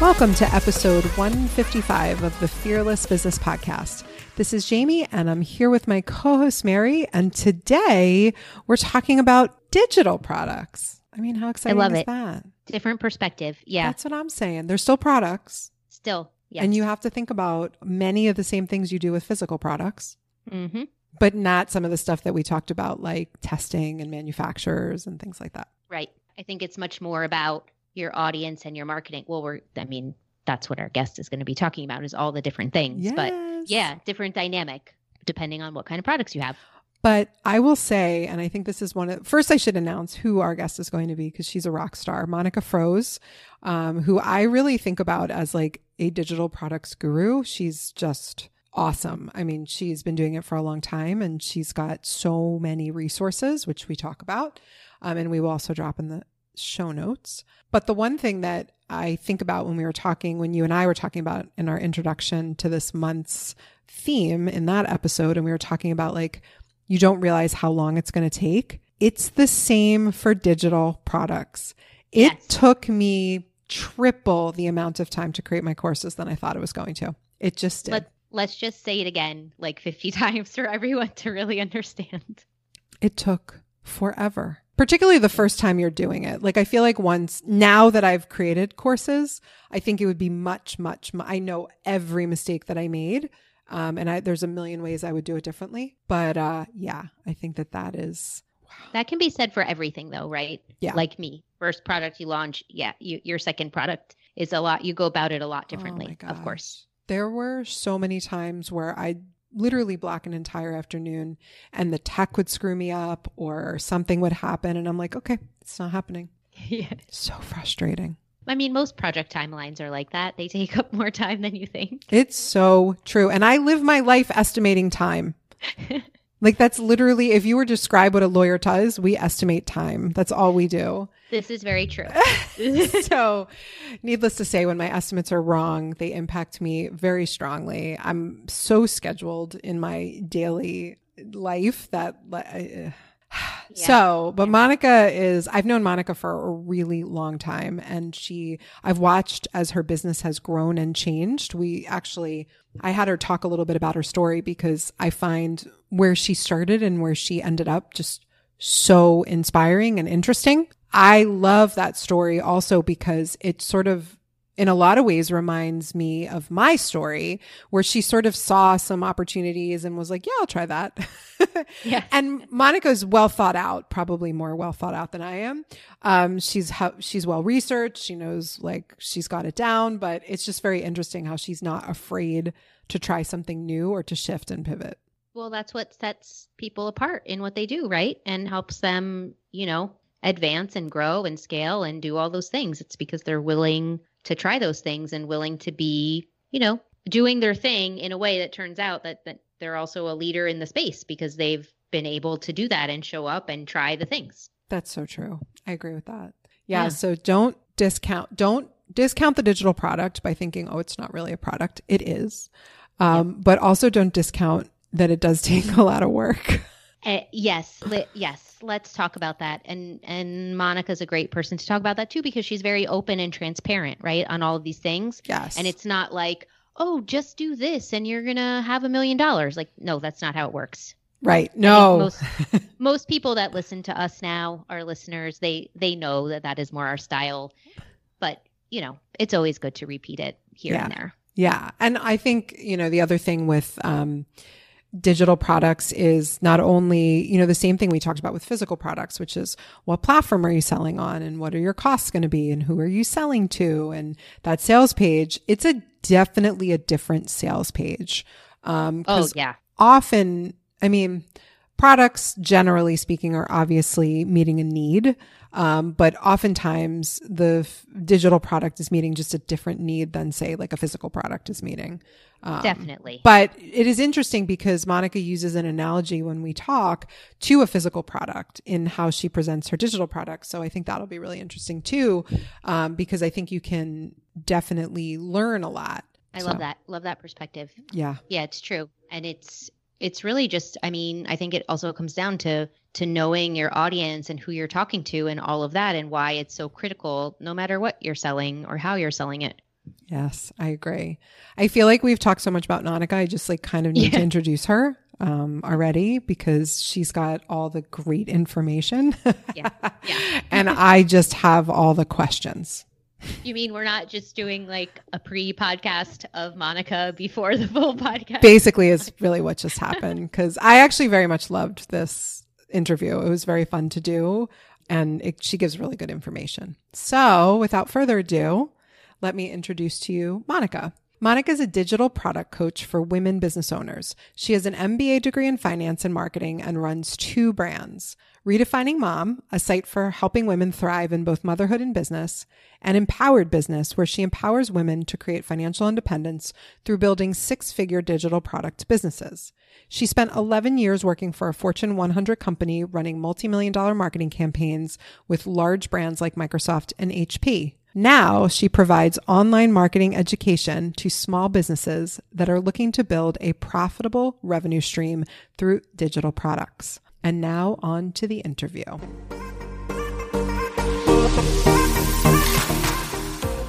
Welcome to episode 155 of the Fearless Business Podcast. This is Jamie, and I'm here with my co host, Mary. And today we're talking about digital products. I mean, how exciting I love is it. that? Different perspective. Yeah. That's what I'm saying. They're still products. Still. Yes. And you have to think about many of the same things you do with physical products, mm-hmm. but not some of the stuff that we talked about, like testing and manufacturers and things like that. Right. I think it's much more about your audience and your marketing. Well, we're, I mean, that's what our guest is going to be talking about is all the different things. Yes. But yeah, different dynamic depending on what kind of products you have. But I will say, and I think this is one of first, I should announce who our guest is going to be because she's a rock star, Monica Froese, um, who I really think about as like a digital products guru. She's just awesome. I mean, she's been doing it for a long time and she's got so many resources, which we talk about. Um, and we will also drop in the show notes. But the one thing that I think about when we were talking, when you and I were talking about in our introduction to this month's theme in that episode, and we were talking about like, you don't realize how long it's going to take. It's the same for digital products. It Yes. took me triple the amount of time to create my courses than I thought it was going to. It just did. Let, let's just say it again like 50 times for everyone to really understand. it took forever particularly the first time you're doing it like i feel like once now that i've created courses i think it would be much much mu- i know every mistake that i made um, and I, there's a million ways i would do it differently but uh, yeah i think that that is That can be said for everything though, right? Yeah. Like me, first product you launch, yeah, you, your second product is a lot, you go about it a lot oh differently, my of course. there were so many times where i literally block an entire afternoon and the tech would screw me up or something would happen and i'm like okay it's not happening yeah. so frustrating I mean, most project timelines are like that. They take up more time than you think. It's so true. And I live my life estimating time. like that's literally if you were to describe what a lawyer does, we estimate time. That's all we do. This is very true. so, needless to say, when my estimates are wrong, they impact me very strongly. I'm so scheduled in my daily life that. Uh, so, but Monica is, I've known Monica for a really long time and she, I've watched as her business has grown and changed. We actually, I had her talk a little bit about her story because I find where she started and where she ended up just so inspiring and interesting. I love that story also because it sort of in a lot of ways reminds me of my story where she sort of saw some opportunities and was like, yeah, I'll try that. Yeah. And Monica's well thought out, probably more well thought out than I am. Um, she's how she's well researched. She knows like she's got it down, but it's just very interesting how she's not afraid to try something new or to shift and pivot. well, that's what sets people apart in what they do, right? And helps them, you know, advance and grow and scale and do all those things. It's because they're willing to try those things and willing to be, you know, doing their thing in a way that turns out that, that they're also a leader in the space because they've been able to do that and show up and try the things. That's so true. I agree with that. Yeah, yeah. So don't discount, don't discount the digital product by thinking, oh, it's not really a product. It is. Um, yeah. But also don't discount that it does take a lot of work. Uh, yes, li- yes. Let's talk about that. And and Monica's a great person to talk about that too because she's very open and transparent, right, on all of these things. Yes. And it's not like, oh, just do this and you're gonna have a million dollars. Like, no, that's not how it works. Right. No. Most, most people that listen to us now, our listeners, they they know that that is more our style. But you know, it's always good to repeat it here yeah. and there. Yeah, and I think you know the other thing with. Um, digital products is not only, you know, the same thing we talked about with physical products, which is what platform are you selling on and what are your costs going to be and who are you selling to? And that sales page, it's a definitely a different sales page. Um, oh, yeah. Often, I mean, products generally speaking are obviously meeting a need. Um, but oftentimes the f- digital product is meeting just a different need than say like a physical product is meeting. Um, Definitely. But it is interesting because Monica uses an analogy when we talk to a physical product in how she presents her digital product. So I think that'll be really interesting too, um, because I think you can definitely learn a lot. I so. love that. Love that perspective. Yeah. Yeah, it's true. And it's it's really just I mean, I think it also comes down to to knowing your audience and who you're talking to and all of that and why it's so critical no matter what you're selling or how you're selling it. Yes, I agree. I feel like we've talked so much about Monica. I just like kind of need yeah. to introduce her um, already because she's got all the great information. yeah. yeah. and I just have all the questions. You mean we're not just doing like a pre podcast of Monica before the full podcast? Basically, is really what just happened because I actually very much loved this interview. It was very fun to do and it, she gives really good information. So, without further ado, let me introduce to you Monica. Monica is a digital product coach for women business owners. She has an MBA degree in finance and marketing and runs two brands Redefining Mom, a site for helping women thrive in both motherhood and business, and Empowered Business, where she empowers women to create financial independence through building six figure digital product businesses. She spent 11 years working for a Fortune 100 company running multi million dollar marketing campaigns with large brands like Microsoft and HP. Now she provides online marketing education to small businesses that are looking to build a profitable revenue stream through digital products. And now on to the interview.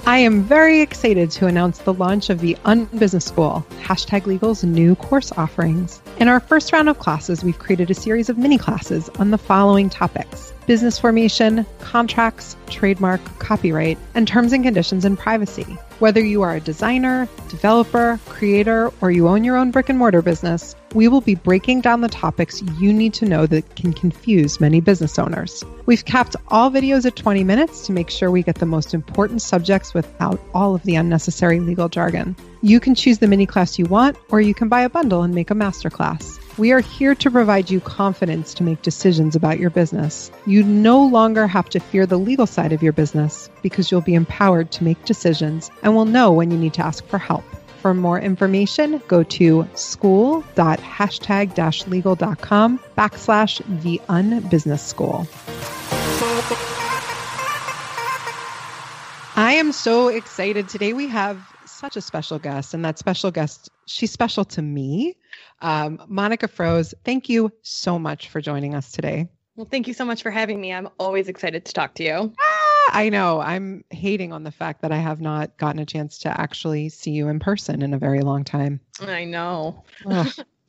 I am very excited to announce the launch of the Unbusiness School, hashtag legal's new course offerings. In our first round of classes, we've created a series of mini classes on the following topics business formation, contracts, trademark, copyright, and terms and conditions and privacy. Whether you are a designer, developer, creator, or you own your own brick and mortar business, we will be breaking down the topics you need to know that can confuse many business owners. We've capped all videos at 20 minutes to make sure we get the most important subjects without all of the unnecessary legal jargon. You can choose the mini class you want, or you can buy a bundle and make a master class. We are here to provide you confidence to make decisions about your business. You no longer have to fear the legal side of your business because you'll be empowered to make decisions and will know when you need to ask for help. For more information, go to school.hashtag-legal.com backslash the unbusiness school. I am so excited. Today we have such a special guest, and that special guest, she's special to me. Um, Monica Froese, thank you so much for joining us today. Well, thank you so much for having me. I'm always excited to talk to you. Ah, I know. I'm hating on the fact that I have not gotten a chance to actually see you in person in a very long time. I know.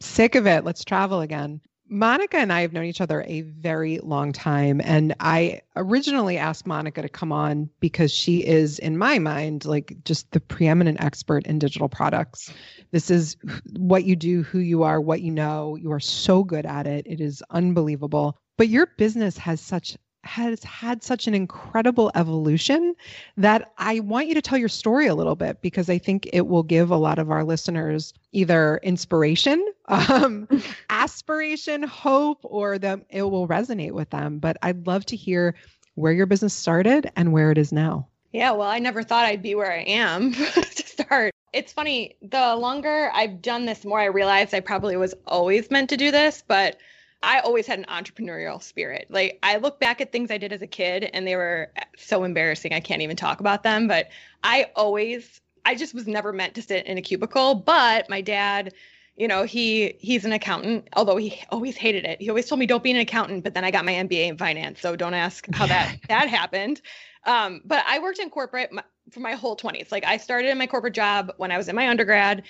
Sick of it. Let's travel again. Monica and I have known each other a very long time. And I originally asked Monica to come on because she is, in my mind, like just the preeminent expert in digital products. This is what you do, who you are, what you know. You are so good at it. It is unbelievable. But your business has such has had such an incredible evolution that I want you to tell your story a little bit because I think it will give a lot of our listeners either inspiration, um, aspiration, hope, or that it will resonate with them. But I'd love to hear where your business started and where it is now. Yeah, well, I never thought I'd be where I am to start. It's funny, the longer I've done this, more I realize I probably was always meant to do this, but I always had an entrepreneurial spirit. Like I look back at things I did as a kid and they were so embarrassing. I can't even talk about them, but I always I just was never meant to sit in a cubicle, but my dad you know he he's an accountant although he always hated it. He always told me don't be an accountant. But then i got my mba in finance so don't ask how that that happened. Um, but i worked in corporate for my whole 20s like i started in my corporate job when i was in my undergrad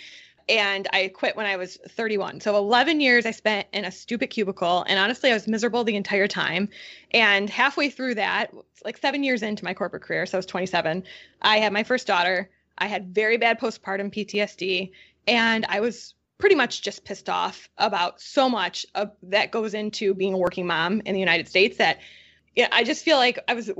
and I quit when I was 31. So 11 years I spent in a stupid cubicle and honestly I was miserable the entire time. And halfway through that, like 7 years into my corporate career, so I was 27, I had my first daughter. I had very bad postpartum PTSD and I was pretty much just pissed off about so much of that goes into being a working mom in the United States that yeah, I just feel like I was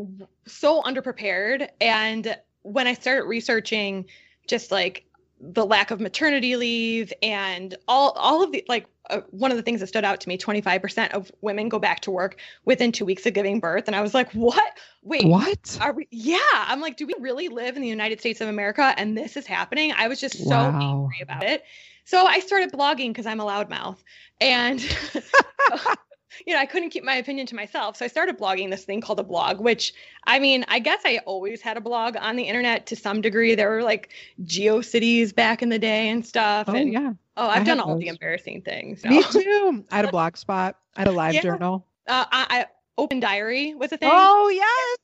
so underprepared and when I started researching just like the lack of maternity leave and all all of the like uh, one of the things that stood out to me 25% of women go back to work within 2 weeks of giving birth. And I was like what? Wait what? are we yeah. I'm like do we really live in the United States of America and this is happening? I was just so Wow. angry about it. So I started blogging because I'm a loudmouth. And you know, I couldn't keep my opinion to myself. So I started blogging this thing called a blog, which I mean, I guess I always had a blog on the internet to some degree. There were like GeoCities back in the day and stuff. Oh and yeah. oh, I I've done had all the embarrassing things. Me too. I had a blog spot. I had a live Yeah. journal. Uh, I, I open diary was a thing. Oh yes.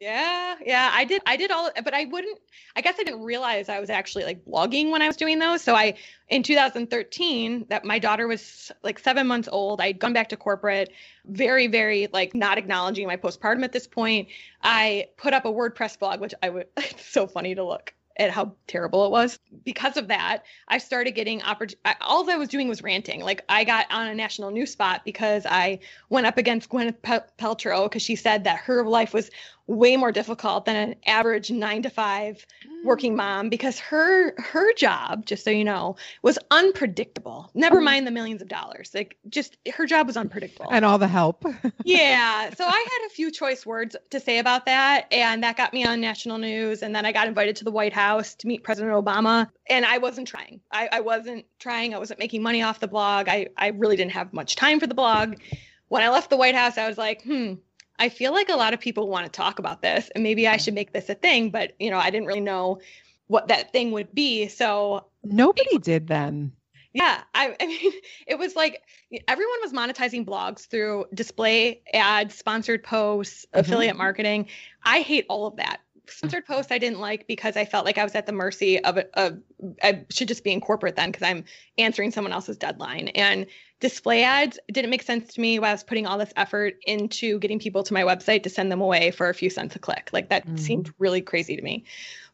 Yeah, yeah, I did. I did all, but I wouldn't. I guess I didn't realize I was actually like blogging when I was doing those. So I, in 2013, that my daughter was like seven months old. I'd gone back to corporate, very, very like not acknowledging my postpartum at this point. I put up a WordPress blog, which I would. It's so funny to look at how terrible it was. Because of that, I started getting oppor- All I was doing was ranting. Like I got on a national news spot because I went up against Gwyneth Pel- Paltrow because she said that her life was way more difficult than an average nine to five working mom because her her job just so you know was unpredictable never mind the millions of dollars like just her job was unpredictable And all the help. yeah. So I had a few choice words to say about that. And that got me on national news. And then I got invited to the White House to meet President Obama. And I wasn't trying. I, I wasn't trying. I wasn't making money off the blog. I, I really didn't have much time for the blog. When I left the White House, I was like, hmm, I feel like a lot of people want to talk about this. And maybe I mm. should make this a thing. But, you know, I didn't really know what that thing would be. So Nobody did then. yeah, I, I mean, it was like everyone was monetizing blogs through display ads, sponsored posts, mm-hmm. affiliate marketing. I hate all of that. Sponsored posts I didn't like because I felt like I was at the mercy of a, of I should just be in corporate then because I'm answering someone else's deadline. And display ads didn't make sense to me while I was putting all this effort into getting people to my website to send them away for a few cents a click. Like that Mhm. seemed really crazy to me.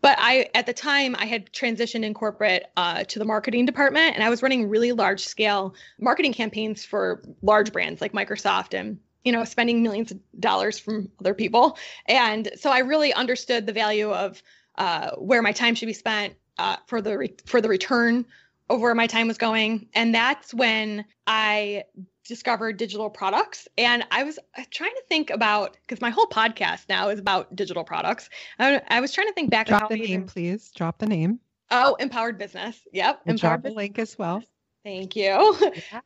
But I, at the time, I had transitioned in corporate uh, to the marketing department, and I was running really large scale marketing campaigns for large brands like Microsoft and you know spending millions of dollars from other people. And so I really understood the value of uh, where my time should be spent uh, for the re- for the return of where my time was going. And that's when I discovered digital products. And I was trying to think about because my whole podcast now is about digital products. I, I was trying to think back Drop the name, please. Drop the name. Oh, empowered business. Yep, We'll drop empowered the link as well. Thank you.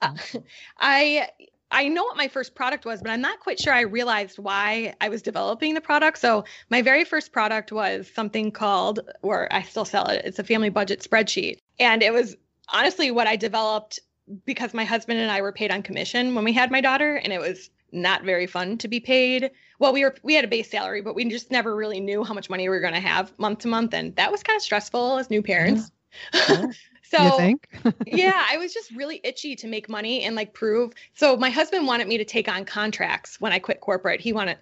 Uh, I I know what my first product was, but I'm not quite sure I realized why I was developing the product. So my very first product was something called, or I still sell it. It's a family budget spreadsheet, and it was honestly what I developed because my husband and I were paid on commission when we had my daughter, and it was not very fun to be paid. Well, we were we had a base salary, but we just never really knew how much money we were going to have month to month, and that was kind of stressful as new parents. Sure. so you think? yeah, I was just really itchy to make money and like prove. So my husband wanted me to take on contracts when I quit corporate. He wanted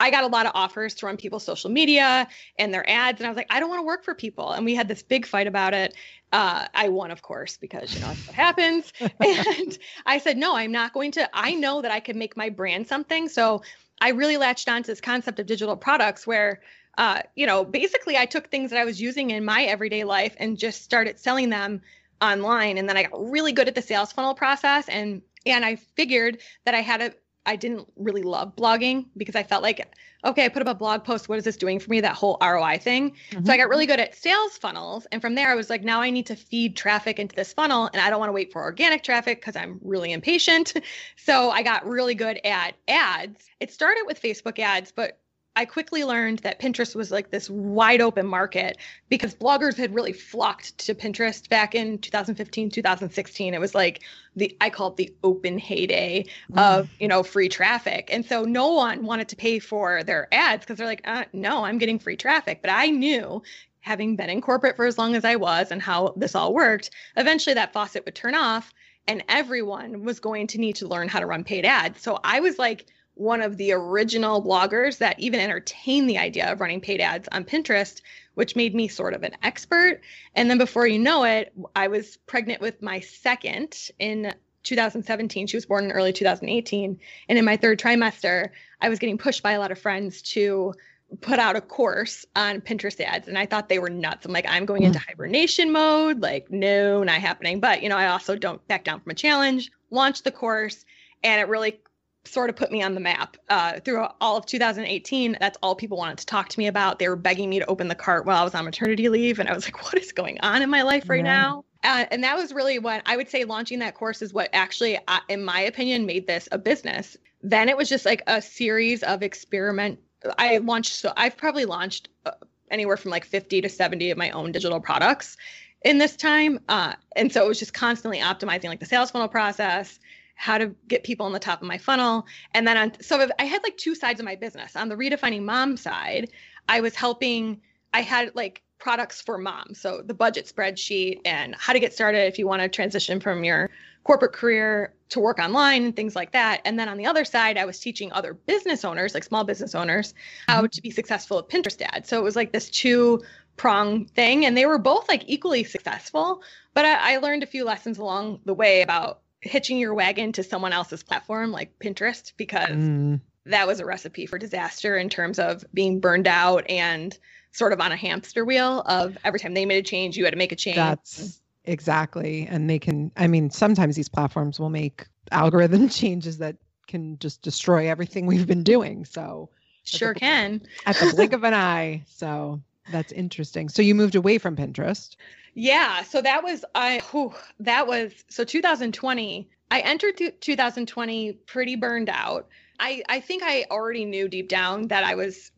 I got a lot of offers to run people's social media and their ads and I was like, I don't want to work for people. And we had this big fight about it. Uh, I won, of course, because you know that's what happens. and I said, no, I'm not going to. I know that I can make my brand something. So I really latched onto this concept of digital products where uh, you know, basically I took things that I was using in my everyday life and just started selling them online. And then I got really good at the sales funnel process and and I figured that I had a I didn't really love blogging because I felt like, okay, I put up a blog post. What is this doing for me? That whole ROI thing. Mm-hmm. So I got really good at sales funnels. And from there, I was like, now I need to feed traffic into this funnel. And I don't want to wait for organic traffic because I'm really impatient. so I got really good at ads. It started with Facebook ads, but I quickly learned that Pinterest was like this wide open market because bloggers had really flocked to Pinterest back in 2015, 2016. It was like the I call it the open heyday mm. of, you know, free traffic. And so no one wanted to pay for their ads because they're like, uh, no, I'm getting free traffic. But I knew having been in corporate for as long as I was and how this all worked, eventually that faucet would turn off and everyone was going to need to learn how to run paid ads. So I was like one of the original bloggers that even entertained the idea of running paid ads on Pinterest, which made me sort of an expert. And then before you know it, I was pregnant with my second in 2017. She was born in early 2018. And in my third trimester, I was getting pushed by a lot of friends to put out a course on Pinterest ads and I thought they were nuts. I'm like, I'm going into mm. hibernation mode. Like, no, not happening. But, you know, I also don't back down from a challenge, launched the course, and it really sort of put me on the map. Uh, through all of 2018 that's all people wanted to talk to me about. They were begging me to open the cart while i was on maternity leave and i was like what is going on in my life right yeah. now? Uh, and that was really what i would say launching that course is what actually uh, in my opinion made this a business. Then it was just like a series of experiment i launched so i've probably launched uh, anywhere from like 50 to 70 of my own digital products in this time. Uh, and so it was just constantly optimizing like the sales funnel process how to get people on the top of my funnel. And then on so I had like two sides of my business. On the redefining mom side, I was helping, I had like products for moms. So the budget spreadsheet and how to get started if you want to transition from your corporate career to work online and things like that. And then on the other side, I was teaching other business owners, like small business owners, how mm-hmm. to be successful at Pinterest ads. So it was like this two prong thing. And they were both like equally successful. But I, I learned a few lessons along the way about hitching your wagon to someone else's platform like Pinterest because mm. that was a recipe for disaster in terms of being burned out and sort of on a hamster wheel of every time they made a change, you had to make a change. That's exactly. And they can, I mean, sometimes these platforms will make algorithm changes that can just destroy everything we've been doing. So sure can at the blink of an eye. So that's interesting. So you moved away from Pinterest. Yeah, so that was I whew, that was so 2020. I entered 2020 pretty burned out. I I think I already knew deep down that I was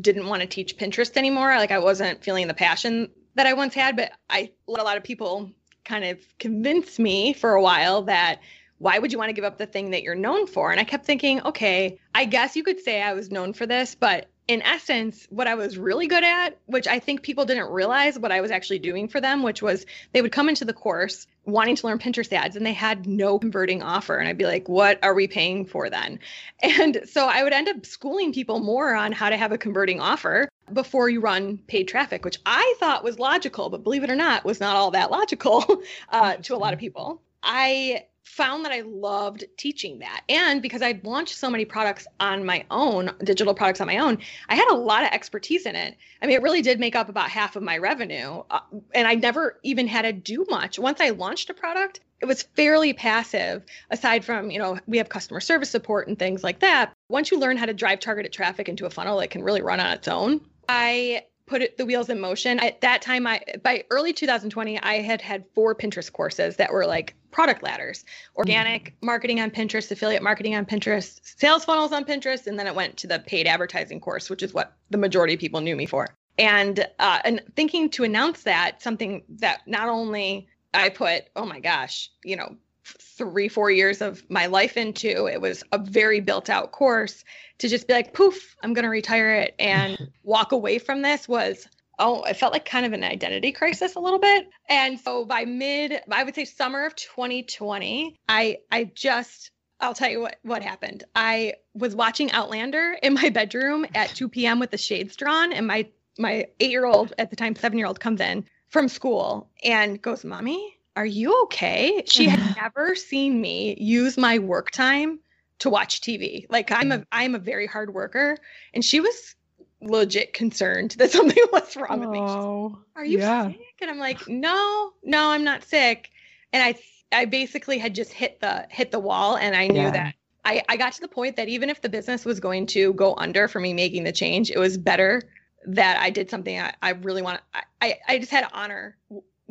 didn't want to teach Pinterest anymore. Like I wasn't feeling the passion that I once had, but I let a lot of people kind of convince me for a while that why would you want to give up the thing that you're known for? And I kept thinking, okay, I guess you could say I was known for this, but in essence, what I was really good at, which I think people didn't realize what I was actually doing for them, which was they would come into the course wanting to learn Pinterest ads and they had no converting offer. And I'd be like, what are we paying for then? And so I would end up schooling people more on how to have a converting offer before you run paid traffic, which I thought was logical, but believe it or not, was not all that logical uh, to a lot of people. I found that I loved teaching that. And because I'd launched so many products on my own, digital products on my own, I had a lot of expertise in it. I mean, it really did make up about half of my revenue. Uh, and I never even had to do much. Once I launched a product, it was fairly passive aside from, you know, we have customer service support and things like that. Once you learn how to drive targeted traffic into a funnel, it can really run on its own. I put it, the wheels in motion. At that time, I by early 2020, I had had four Pinterest courses that were like product ladders, organic marketing on Pinterest, affiliate marketing on Pinterest, sales funnels on Pinterest, and then it went to the paid advertising course, which is what the majority of people knew me for. And uh, and thinking to announce that something that not only I put, oh my gosh, you know, three four years of my life into it was a very built out course to just be like poof i'm going to retire it and walk away from this was oh it felt like kind of an identity crisis a little bit and so by mid i would say summer of 2020 i i just I'll tell you what what happened. I was watching Outlander in my bedroom at 2 p.m. with the shades drawn, and my my eight year old at the time seven year old comes in from school and goes, "Mommy, are you okay?" She had never seen me use my work time to watch TV. Like I'm a mm. I'm a very hard worker and she was legit concerned that something was wrong with me. Oh, Are you yeah. sick? And I'm like, "No, no, I'm not sick." And I I basically had just hit the hit the wall and I knew Yeah. that I I got to the point that even if the business was going to go under for me making the change, it was better that I did something I, I really want I, I I just had to honor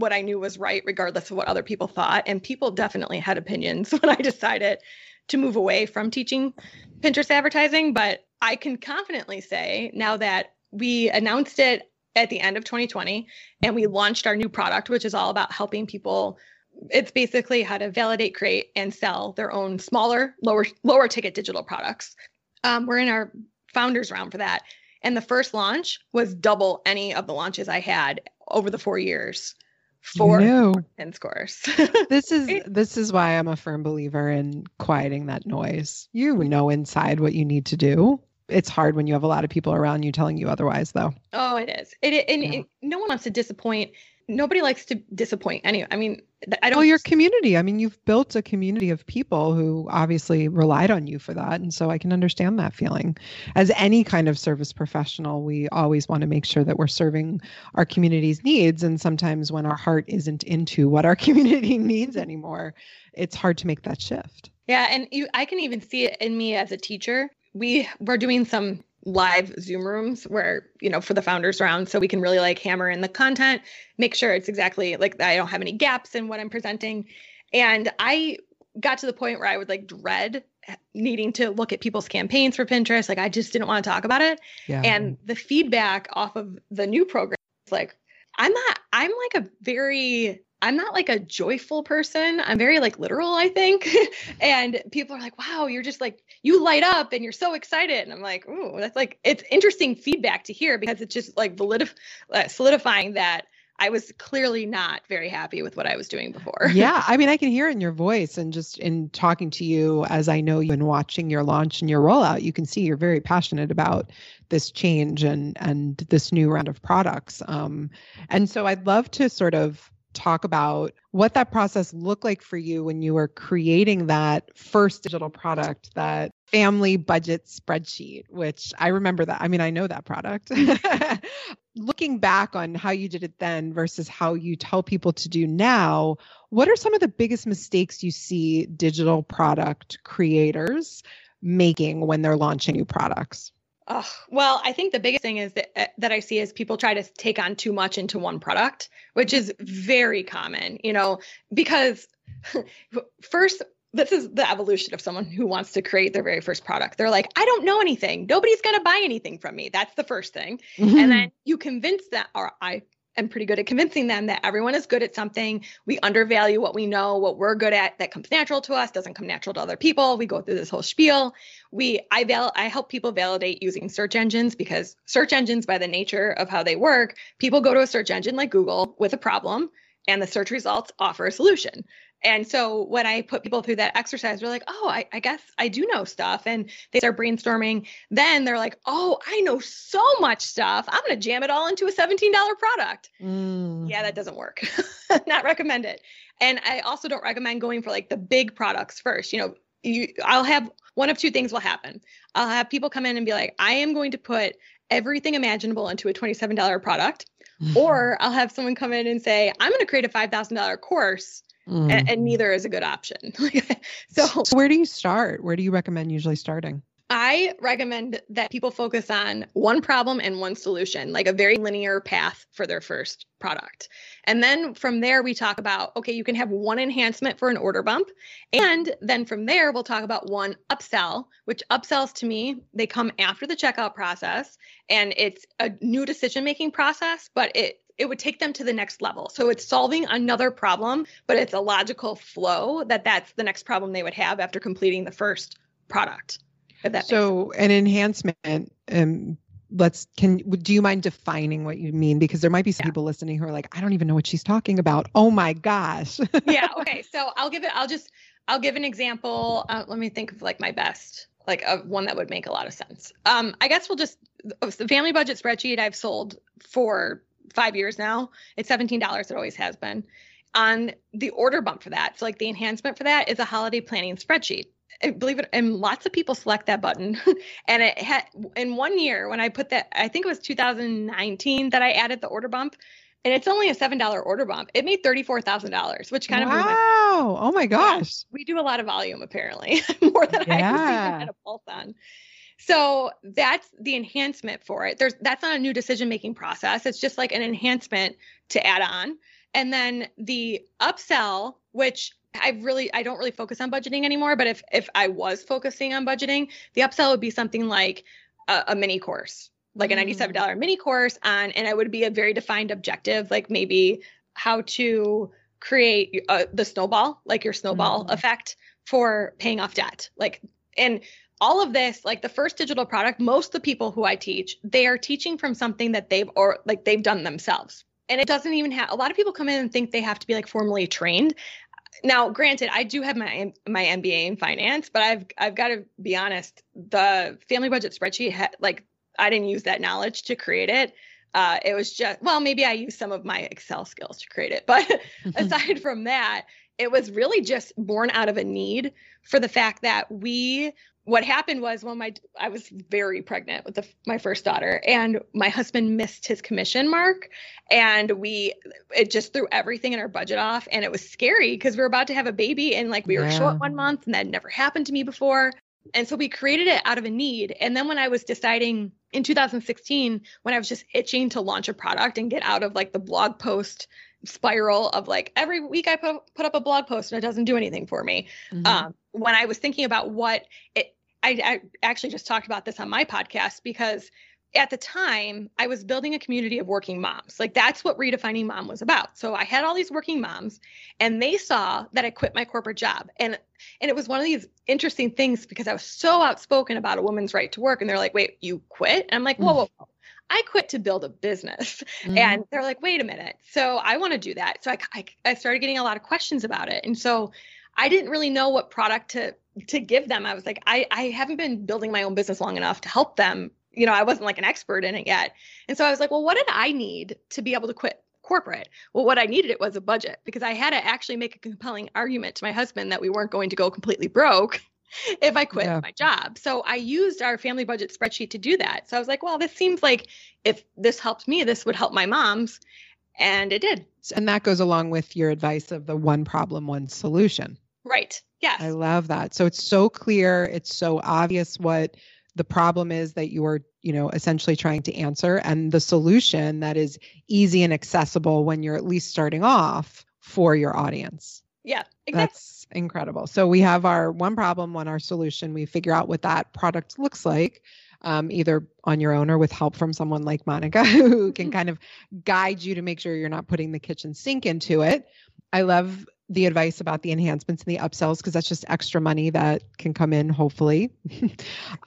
what I knew was right regardless of what other people thought. And people definitely had opinions when I decided to move away from teaching Pinterest advertising. But I can confidently say now that we announced it at the end of 2020 and we launched our new product which is all about helping people. It's basically how to validate create and sell their own smaller lower lower ticket digital products. Um, we're in our founders round for that. And the first launch was double any of the launches i had over the four years for No. pin scores This is this is why I'm a firm believer in quieting that noise. You know inside what you need to do. It's hard when you have a lot of people around you telling you otherwise, though. oh it is it, it- and Yeah. it- no one wants to disappoint nobody likes to disappoint any i mean i don't Well, your community. I mean, you've built a community of people who obviously relied on you for that. And so I can understand that feeling. As any kind of service professional, we always want to make sure that we're serving our community's needs. And sometimes when our heart isn't into what our community needs anymore, it's hard to make that shift. Yeah, and you I can even see it in me as a teacher. We we're doing some live Zoom rooms where, you know, for the founders round so we can really like hammer in the content, make sure it's exactly like I don't have any gaps in what I'm presenting. And I got to the point where I would like dread needing to look at people's campaigns for Pinterest. Like I just didn't want to talk about it. Yeah. And the feedback off of the new program is like, I'm not, I'm like a very, I'm not like a joyful person. I'm very like literal, I think. and people are like, wow, you're just like, you light up and you're so excited. And I'm like, ooh, that's like, it's interesting feedback to hear because it's just like validif- uh, solidifying that I was clearly not very happy with what I was doing before. yeah, I mean, I can hear it in your voice and just in talking to you as I know you and watching your launch and your rollout, you can see you're very passionate about this change and and this new round of products. Um, and so I'd love to sort of talk about what that process looked like for you when you were creating that first digital product, that family budget spreadsheet, which I remember that. I mean, I know that product. Looking back on how you did it then versus how you tell people to do now, what are some of the biggest mistakes you see digital product creators making when they're launching new products? Oh, well, I think the biggest thing is that uh, that I see is people try to take on too much into one product, which is very common, you know, because first this is the evolution of someone who wants to create their very first product. They're like, I don't know anything. Nobody's going to buy anything from me. That's the first thing. And then you convince that or I am pretty good at convincing them that everyone is good at something. We undervalue what we know, what we're good at that comes natural to us, doesn't come natural to other people. We go through this whole spiel. We I val I help people validate using search engines because search engines by the nature of how they work, people go to a search engine like Google with a problem and the search results offer a solution. And so when I put people through that exercise, they're like, oh, I, I guess I do know stuff. And they start brainstorming. Then they're like, oh, I know so much stuff. I'm going to jam it all into a $17 product. Mm. Yeah, that doesn't work. Not recommend it. And I also don't recommend going for like the big products first. You know, you I'll have one of two things will happen. I'll have people come in and be like, I am going to put everything imaginable into a $27 product. Or I'll have someone come in and say, I'm going to create a $5,000 course. Mm. And, and neither is a good option. so so where do you start? Where do you recommend usually starting? I recommend that people focus on one problem and one solution, like a very linear path for their first product. And then from there, we talk about okay, you can have one enhancement for an order bump. And then from there, we'll talk about one upsell, which upsells to me, they come after the checkout process and it's a new decision making process, but it it would take them to the next level. So it's solving another problem, but it's a logical flow that that's the next problem they would have after completing the first product. If that makes So an enhancement, um, let's can do you mind defining what you mean? Because there might be some Yeah. people listening who are like, I don't even know what she's talking about. Oh my gosh. yeah okay so i'll give it i'll just i'll give an example uh, let me think of like my best like of one that would make a lot of sense um i guess we'll just the family budget spreadsheet i've sold for five years now it's $17 it always has been. On the order bump for that so like the enhancement for that is a holiday planning spreadsheet. Eh, believe it and lots of people select that button. And it had in one year when i put that i think it was 2019 that i added the order bump and it's only a seven dollar order bump. It made $34000 which kind wow. of wow. Oh my gosh. We do a lot of volume apparently more than yeah. i had a pulse on so that's the enhancement for it there's that's not a new decision making process it's just like an enhancement to add on and then the upsell which I really I don't really focus on budgeting anymore. But if if I was focusing on budgeting, the upsell would be something like a, a mini course, like a ninety-seven dollar mm. mini course on, and it would be a very defined objective, like maybe how to create uh, the snowball, like your snowball mm. effect for paying off debt, like and all of this like the first digital product most of the people who i teach they are teaching from something that they've or like they've done themselves. And it doesn't even have a lot of people come in and think they have to be like formally trained. Now granted i do have my my mba in finance but i've i've got to be honest the family budget spreadsheet had like i didn't use that knowledge to create it uh, it was just well maybe i used some of my excel skills to create it but aside from that it was really just born out of a need for the fact that we what happened was when my I was very pregnant with the, my first daughter, and my husband missed his commission mark, and we it just threw everything in our budget off, and it was scary because we were about to have a baby, and like we were short one month, and that never happened to me before, and so we created it out of a need, and then when I was deciding in 2016 when I was just itching to launch a product and get out of like the blog post spiral of like every week I put, put up a blog post and it doesn't do anything for me. Mm-hmm. Um, when I was thinking about what it, I, I actually just talked about this on my podcast because at the time I was building a community of working moms. Like that's what redefining mom was about. So I had all these working moms and they saw that I quit my corporate job. And and it was one of these interesting things because I was so outspoken about a woman's right to work and they're like, "Wait, you quit?" And I'm like, "Whoa, whoa, whoa. I quit to build a business. Mm-hmm. And they're like, wait a minute. So I want to do that. So I, I, I, started getting a lot of questions about it. And so I didn't really know what product to to give them. I was like, I, I haven't been building my own business long enough to help them. You know, I wasn't like an expert in it yet. And so I was like, well, what did I need to be able to quit corporate? Well, what I needed it was a budget because I had to actually make a compelling argument to my husband that we weren't going to go completely broke if I quit yeah. my job. So I used our family budget spreadsheet to do that. So I was like, well, this seems like if this helped me, this would help my moms. And it did. And that goes along with your advice of the one problem, one solution. Right. Yes. I love that. So it's so clear, it's so obvious what the problem is that you are, you know, essentially trying to answer and the solution that is easy and accessible when you're at least starting off for your audience. Yeah, exactly. That's incredible. So we have our one problem, one our solution. We figure out what that product looks like, um, either on your own or with help from someone like Monica, who can mm-hmm. kind of guide you to make sure you're not putting the kitchen sink into it. I love the advice about the enhancements and the upsells because that's just extra money that can come in hopefully.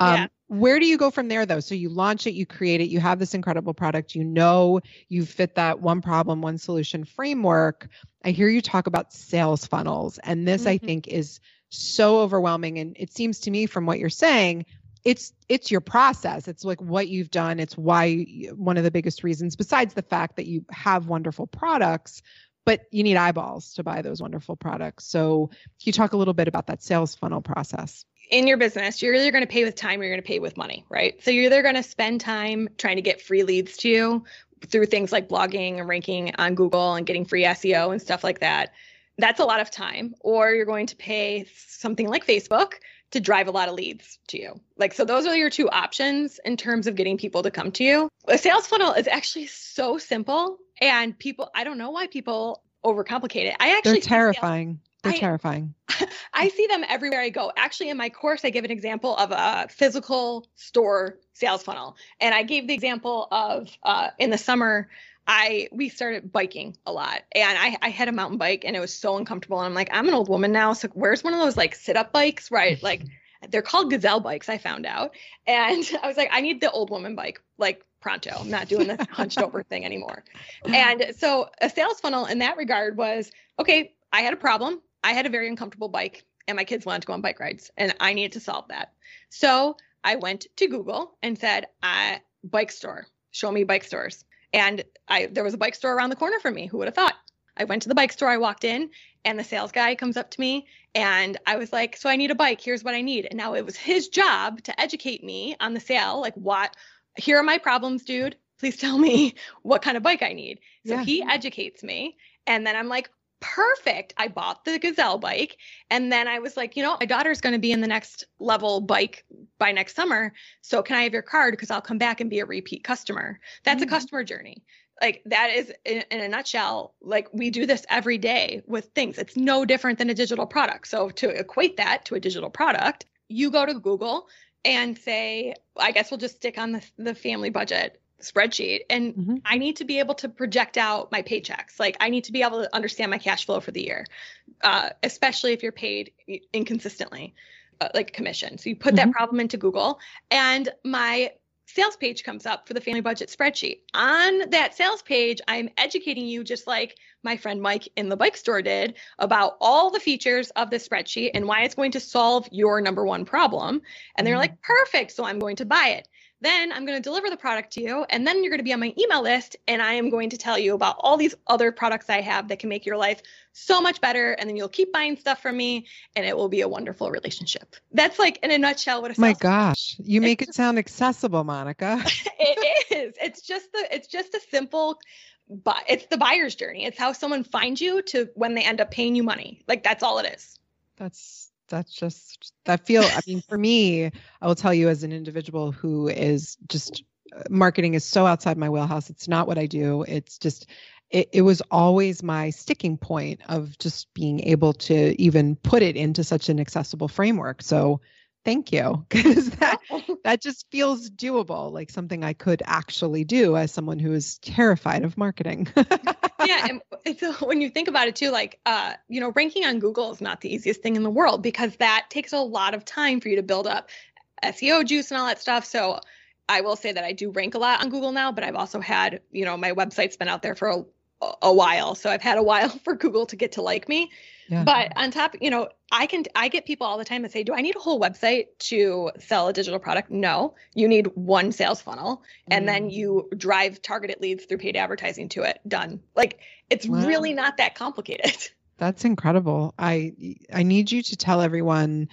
Um, yeah. where do you go from there though? So you launch it you create it you have this incredible product you know you fit that one problem one solution framework. I hear you talk about sales funnels and this mm-hmm. i think is so overwhelming and it seems to me from what you're saying it's it's your process. It's like what you've done. It's why one of the biggest reasons besides the fact that you have wonderful products but you need eyeballs to buy those wonderful products. So, can you talk a little bit about that sales funnel process? In your business, you're either going to pay with time or you're going to pay with money, right? So, you're either going to spend time trying to get free leads to you through things like blogging and ranking on Google and getting free SEO and stuff like that. That's a lot of time. Or you're going to pay something like Facebook to drive a lot of leads to you. Like, so those are your two options in terms of getting people to come to you. A sales funnel is actually so simple and people, I don't know why people overcomplicate it. I actually they're terrifying. They're I, terrifying. I see them everywhere I go. Actually, in my course, I give an example of a physical store sales funnel, and I gave the example of uh, in the summer. I we started biking a lot, and I I had a mountain bike, and it was so uncomfortable. And I'm like, I'm an old woman now, so where's one of those like sit up bikes, right? Like they're called gazelle bikes. I found out, and I was like, I need the old woman bike, like pronto. I'm not doing this hunched over thing anymore. And so a sales funnel in that regard was okay, I had a problem. I had a very uncomfortable bike and my kids wanted to go on bike rides and I needed to solve that. So I went to Google and said, uh, bike store, show me bike stores. And I there was a bike store around the corner from me. Who would have thought? I went to the bike store, I walked in, and the sales guy comes up to me and I was like, So I need a bike. Here's what I need. And now it was his job to educate me on the sale. Like, what? Here are my problems, dude. Please tell me what kind of bike I need. So Yeah. he educates me. And then I'm like, Perfect. I bought the Gazelle bike. And then I was like, you know, my daughter's going to be in the next level bike by next summer. So can I have your card? Because I'll come back and be a repeat customer. That's a Mhm. customer journey like that is in, in a nutshell like we do this every day with things it's no different than a digital product so to equate that to a digital product you go to google and say i guess we'll just stick on the, the family budget spreadsheet and Mhm. i need to be able to project out my paychecks like i need to be able to understand my cash flow for the year uh, especially if you're paid inconsistently uh, like commission so you put that Mhm. problem into google and my sales page comes up for the family budget spreadsheet. On that sales page, I'm educating you just like my friend Mike in the bike store did about all the features of the spreadsheet and why it's going to solve your number one problem. And they're Mhm. like, perfect. So I'm going to buy it. Then I'm going to deliver the product to you. And then you're going to be on my email list. And I am going to tell you about all these other products I have that can make your life so much better. And then you'll keep buying stuff from me and it will be a wonderful relationship. That's like in a nutshell what a My gosh, you It's make it sound accessible, Monica. it is. It's just the it's just a simple but it's the buyer's journey. It's how someone finds you to when they end up paying you money. Like that's all it is. That's that's just that feel. I mean, for me, I will tell you as an individual who is just uh, marketing is so outside my wheelhouse. It's not what I do. It's just it, it was always my sticking point of just being able to even put it into such an accessible framework. So thank you because that that just feels doable like something i could actually do as someone who is terrified of marketing yeah, and uh, when you think about it too, like uh, you know, ranking on Google is not the easiest thing in the world because that takes a lot of time for you to build up SEO juice and all that stuff. So I will say that I do rank a lot on Google now, but I've also had, you know, my website's been out there for a, a while. So I've had a while for Google to get to like me. Yeah. But on top, you know, I can I get people all the time that say, "Do I need a whole website to sell a digital product?" No, you need one sales funnel, and then Mm. you drive targeted leads through paid advertising to it. Done. Like it's Wow. really not that complicated. That's incredible. I I need you to tell everyone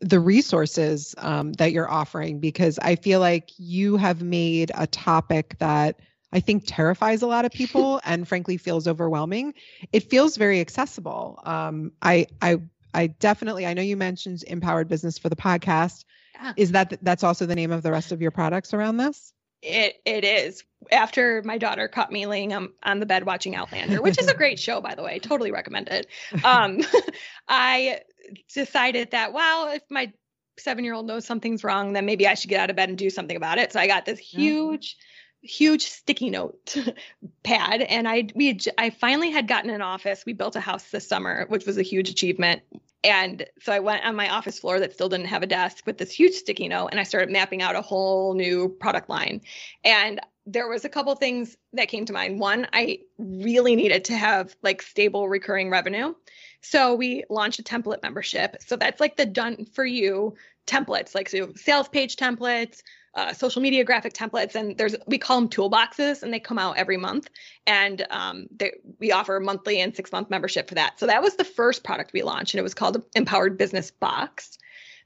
the resources um, that you're offering because I feel like you have made a topic that I think terrifies a lot of people and frankly feels overwhelming. It feels very accessible. Um, I I I definitely I know you mentioned empowered business for the podcast. Yeah. Is that that's also the name of the rest of your products around this? It it is. After my daughter caught me laying on, on the bed watching Outlander, which is a great show by the way, totally recommend it. Um, I decided that wow, if my seven year old knows something's wrong, then maybe I should get out of bed and do something about it. So I got this Yeah. huge, huge sticky note pad, and I we i finally had gotten an office. We built a house this summer, which was a huge achievement. And so I went on my office floor that still didn't have a desk with this huge sticky note, and I started mapping out a whole new product line. And there was a couple things that came to mind. One, I really needed to have like stable recurring revenue. So we launched a template membership. So that's like the done for you templates, like so sales page templates, uh, social media graphic templates, and there's we call them toolboxes, and they come out every month. And um, they, we offer a monthly and six month membership for that. So that was the first product we launched, and it was called Empowered Business Box.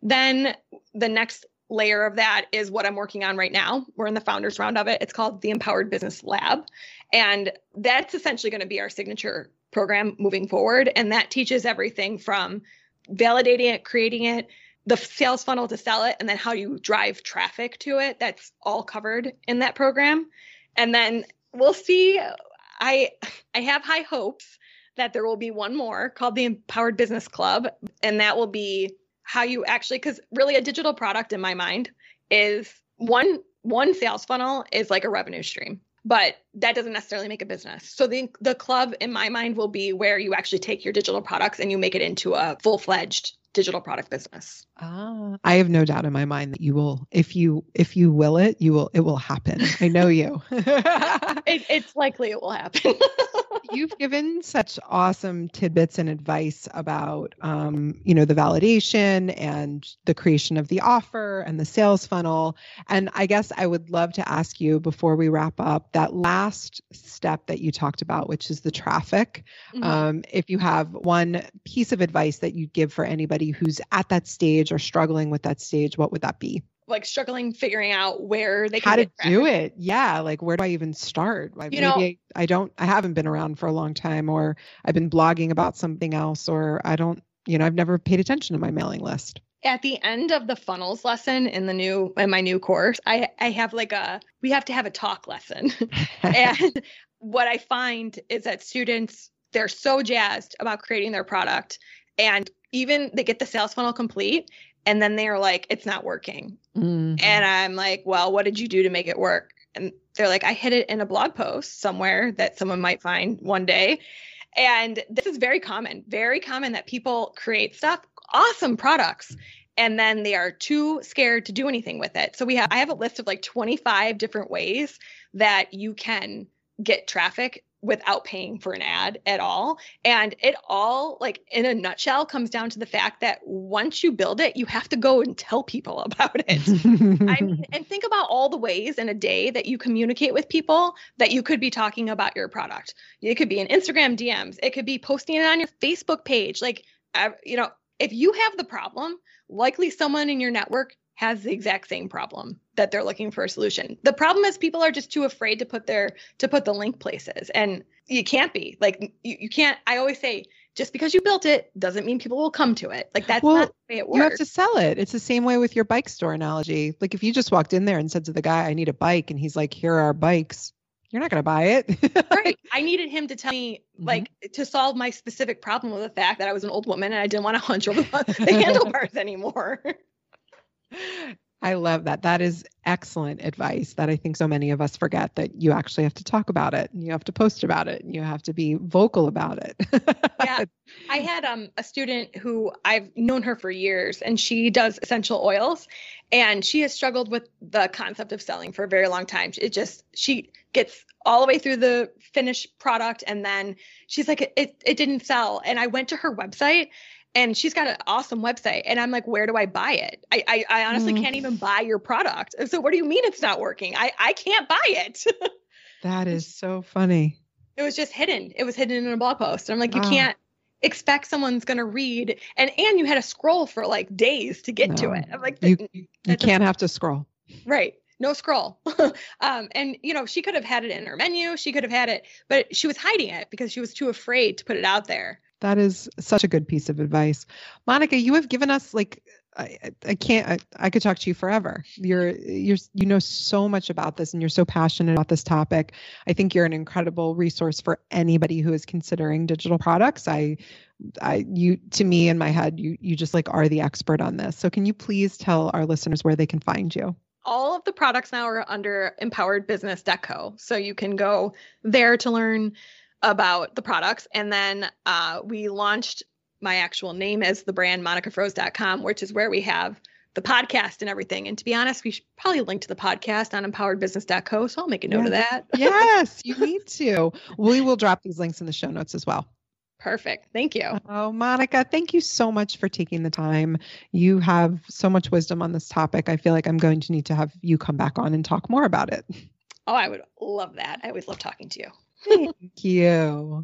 Then the next layer of that is what I'm working on right now. We're in the founders round of it. It's called the Empowered Business Lab. And that's essentially going to be our signature program moving forward. And that teaches everything from validating it, creating it, the sales funnel to sell it, and then how you drive traffic to it. That's all covered in that program. And then we'll see. I I have high hopes that there will be one more called the Empowered Business Club, and that will be how you actually because really a digital product in my mind is one one sales funnel is like a revenue stream but that doesn't necessarily make a business so the the club in my mind will be where you actually take your digital products and you make it into a full-fledged digital product business. Ah, I have no doubt in my mind that you will, if you if you will it, you will it will happen. I know you. it, it's likely it will happen. You've given such awesome tidbits and advice about, um, you know, the validation and the creation of the offer and the sales funnel. And I guess I would love to ask you before we wrap up that last step that you talked about, which is the traffic. Mm-hmm. Um, if you have one piece of advice that you'd give for anybody who's at that stage or struggling with that stage, what would that be? like struggling figuring out where they can how to do it. Yeah, like where do I even start? Like, you know, I, I don't, I haven't been around for a long time, or I've been blogging about something else, or I don't, you know, I've never paid attention to my mailing list. At the end of the funnels lesson in the new in my new course, I I have like a we have to have a talk lesson, and what I find is that students they're so jazzed about creating their product and even they get the sales funnel complete and then they're like it's not working. Mm-hmm. and i'm like well what did you do to make it work? And they're like i hid it in a blog post somewhere that someone might find one day. And this is very common very common that people create stuff awesome products and then they are too scared to do anything with it. So we have i have a list of like 25 different ways that you can get traffic without paying for an ad at all. And it all, like in a nutshell, comes down to the fact that once you build it, you have to go and tell people about it. I mean, and think about all the ways in a day that you communicate with people that you could be talking about your product. It could be in Instagram DMs, it could be posting it on your Facebook page. Like, you know, if you have the problem, likely someone in your network has the exact same problem that they're looking for a solution. The problem is people are just too afraid to put their to put the link places and you can't be. Like you, you can't I always say just because you built it doesn't mean people will come to it. Like that's well, not the way it works. You have to sell it. It's the same way with your bike store analogy. Like if you just walked in there and said to the guy, I need a bike, and he's like, Here are our bikes, you're not going to buy it. right. I needed him to tell me, mm-hmm. like, to solve my specific problem with the fact that I was an old woman and I didn't want to hunch over the handlebars anymore. I love that. That is excellent advice that I think so many of us forget that you actually have to talk about it and you have to post about it and you have to be vocal about it. yeah. I had um, a student who I've known her for years and she does essential oils and she has struggled with the concept of selling for a very long time. It just, she gets all the way through the finished product and then she's like, it, it didn't sell. And I went to her website and she's got an awesome website and i'm like where do i buy it? I i, I honestly mm. can't even buy your product. So what do you mean it's not working? I i can't buy it. That is so funny. It was just hidden. It was hidden in a blog post. And i'm like you can't expect someone's going to read and and you had to scroll for like days to get no. to it. I'm like you, you can't have to scroll. Right. No scroll. Um, and you know she could have had it in her menu. She could have had it but she was hiding it because she was too afraid to put it out there that is such a good piece of advice. Monica, you have given us like I, I can't I, I, could talk to you forever. You're you're you know so much about this and you're so passionate about this topic. I think you're an incredible resource for anybody who is considering digital products. I I you to me in my head you you just like are the expert on this. So can you please tell our listeners where they can find you? All of the products now are under empoweredbusiness.co. So you can go there to learn about the products. And then uh, we launched my actual name as the brand monicafroese.com, which is where we have the podcast and everything. And to be honest, we should probably link to the podcast on empoweredbusiness.co. So I'll make a note yes. of that. yes, you need to. We will drop these links in the show notes as well. Perfect. Thank you. Oh, Monica, thank you so much for taking the time. You have so much wisdom on this topic. I feel like I'm going to need to have you come back on and talk more about it. Oh, I would love that. I always love talking to you. Thank you.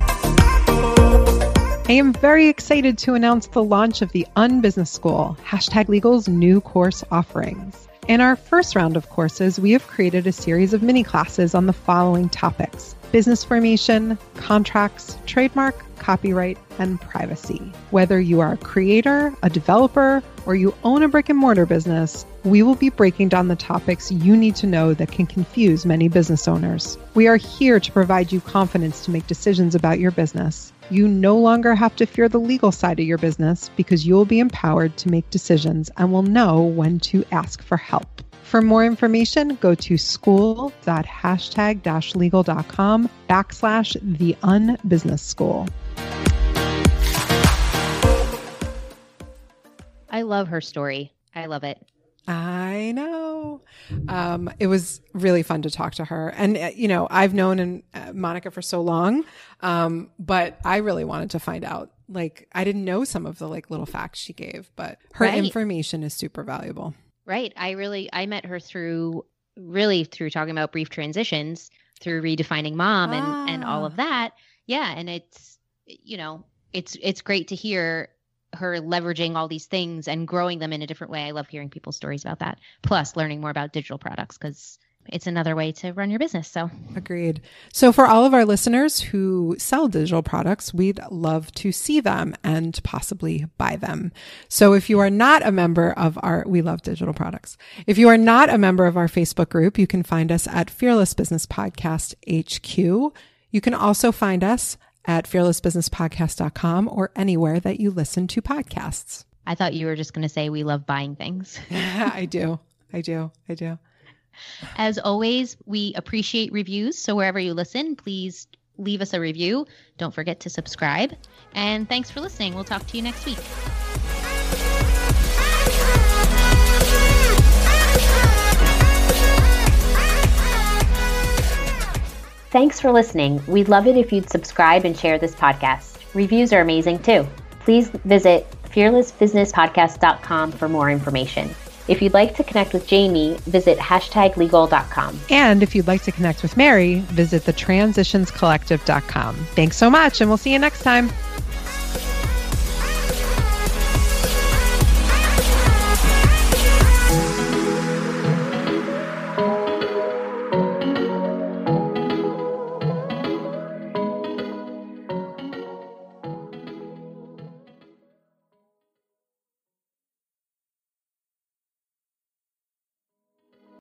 I am very excited to announce the launch of the Unbusiness School, hashtag legal's new course offerings. In our first round of courses, we have created a series of mini classes on the following topics business formation, contracts, trademark, copyright, and privacy. Whether you are a creator, a developer, or you own a brick and mortar business, we will be breaking down the topics you need to know that can confuse many business owners. We are here to provide you confidence to make decisions about your business. You no longer have to fear the legal side of your business because you will be empowered to make decisions and will know when to ask for help. For more information, go to school.hashtag-legal.com backslash the unbusiness school. I love her story. I love it. I know. Um, it was really fun to talk to her. And, uh, you know, I've known and, uh, Monica for so long, um, but I really wanted to find out. Like, I didn't know some of the like little facts she gave, but her Right. information is super valuable. Right. I really I met her through really through talking about brief transitions, through redefining mom and and all Ah. of that. Yeah, and it's you know, it's it's great to hear her leveraging all these things and growing them in a different way. I love hearing people's stories about that. Plus learning more about digital products cuz it's another way to run your business. So, Agreed. So, for all of our listeners who sell digital products, we'd love to see them and possibly buy them. So, if you are not a member of our, we love digital products. If you are not a member of our Facebook group, you can find us at Fearless Business Podcast HQ. You can also find us at fearlessbusinesspodcast.com or anywhere that you listen to podcasts. I thought you were just going to say we love buying things. I do. I do. I do. As always, we appreciate reviews. So wherever you listen, please leave us a review. Don't forget to subscribe. And thanks for listening. We'll talk to you next week. Thanks for listening. We'd love it if you'd subscribe and share this podcast. Reviews are amazing too. Please visit fearlessbusinesspodcast.com for more information. If you'd like to connect with Jamie, visit hashtaglegal.com. And if you'd like to connect with Mary, visit thetransitionscollective.com. Thanks so much, and we'll see you next time.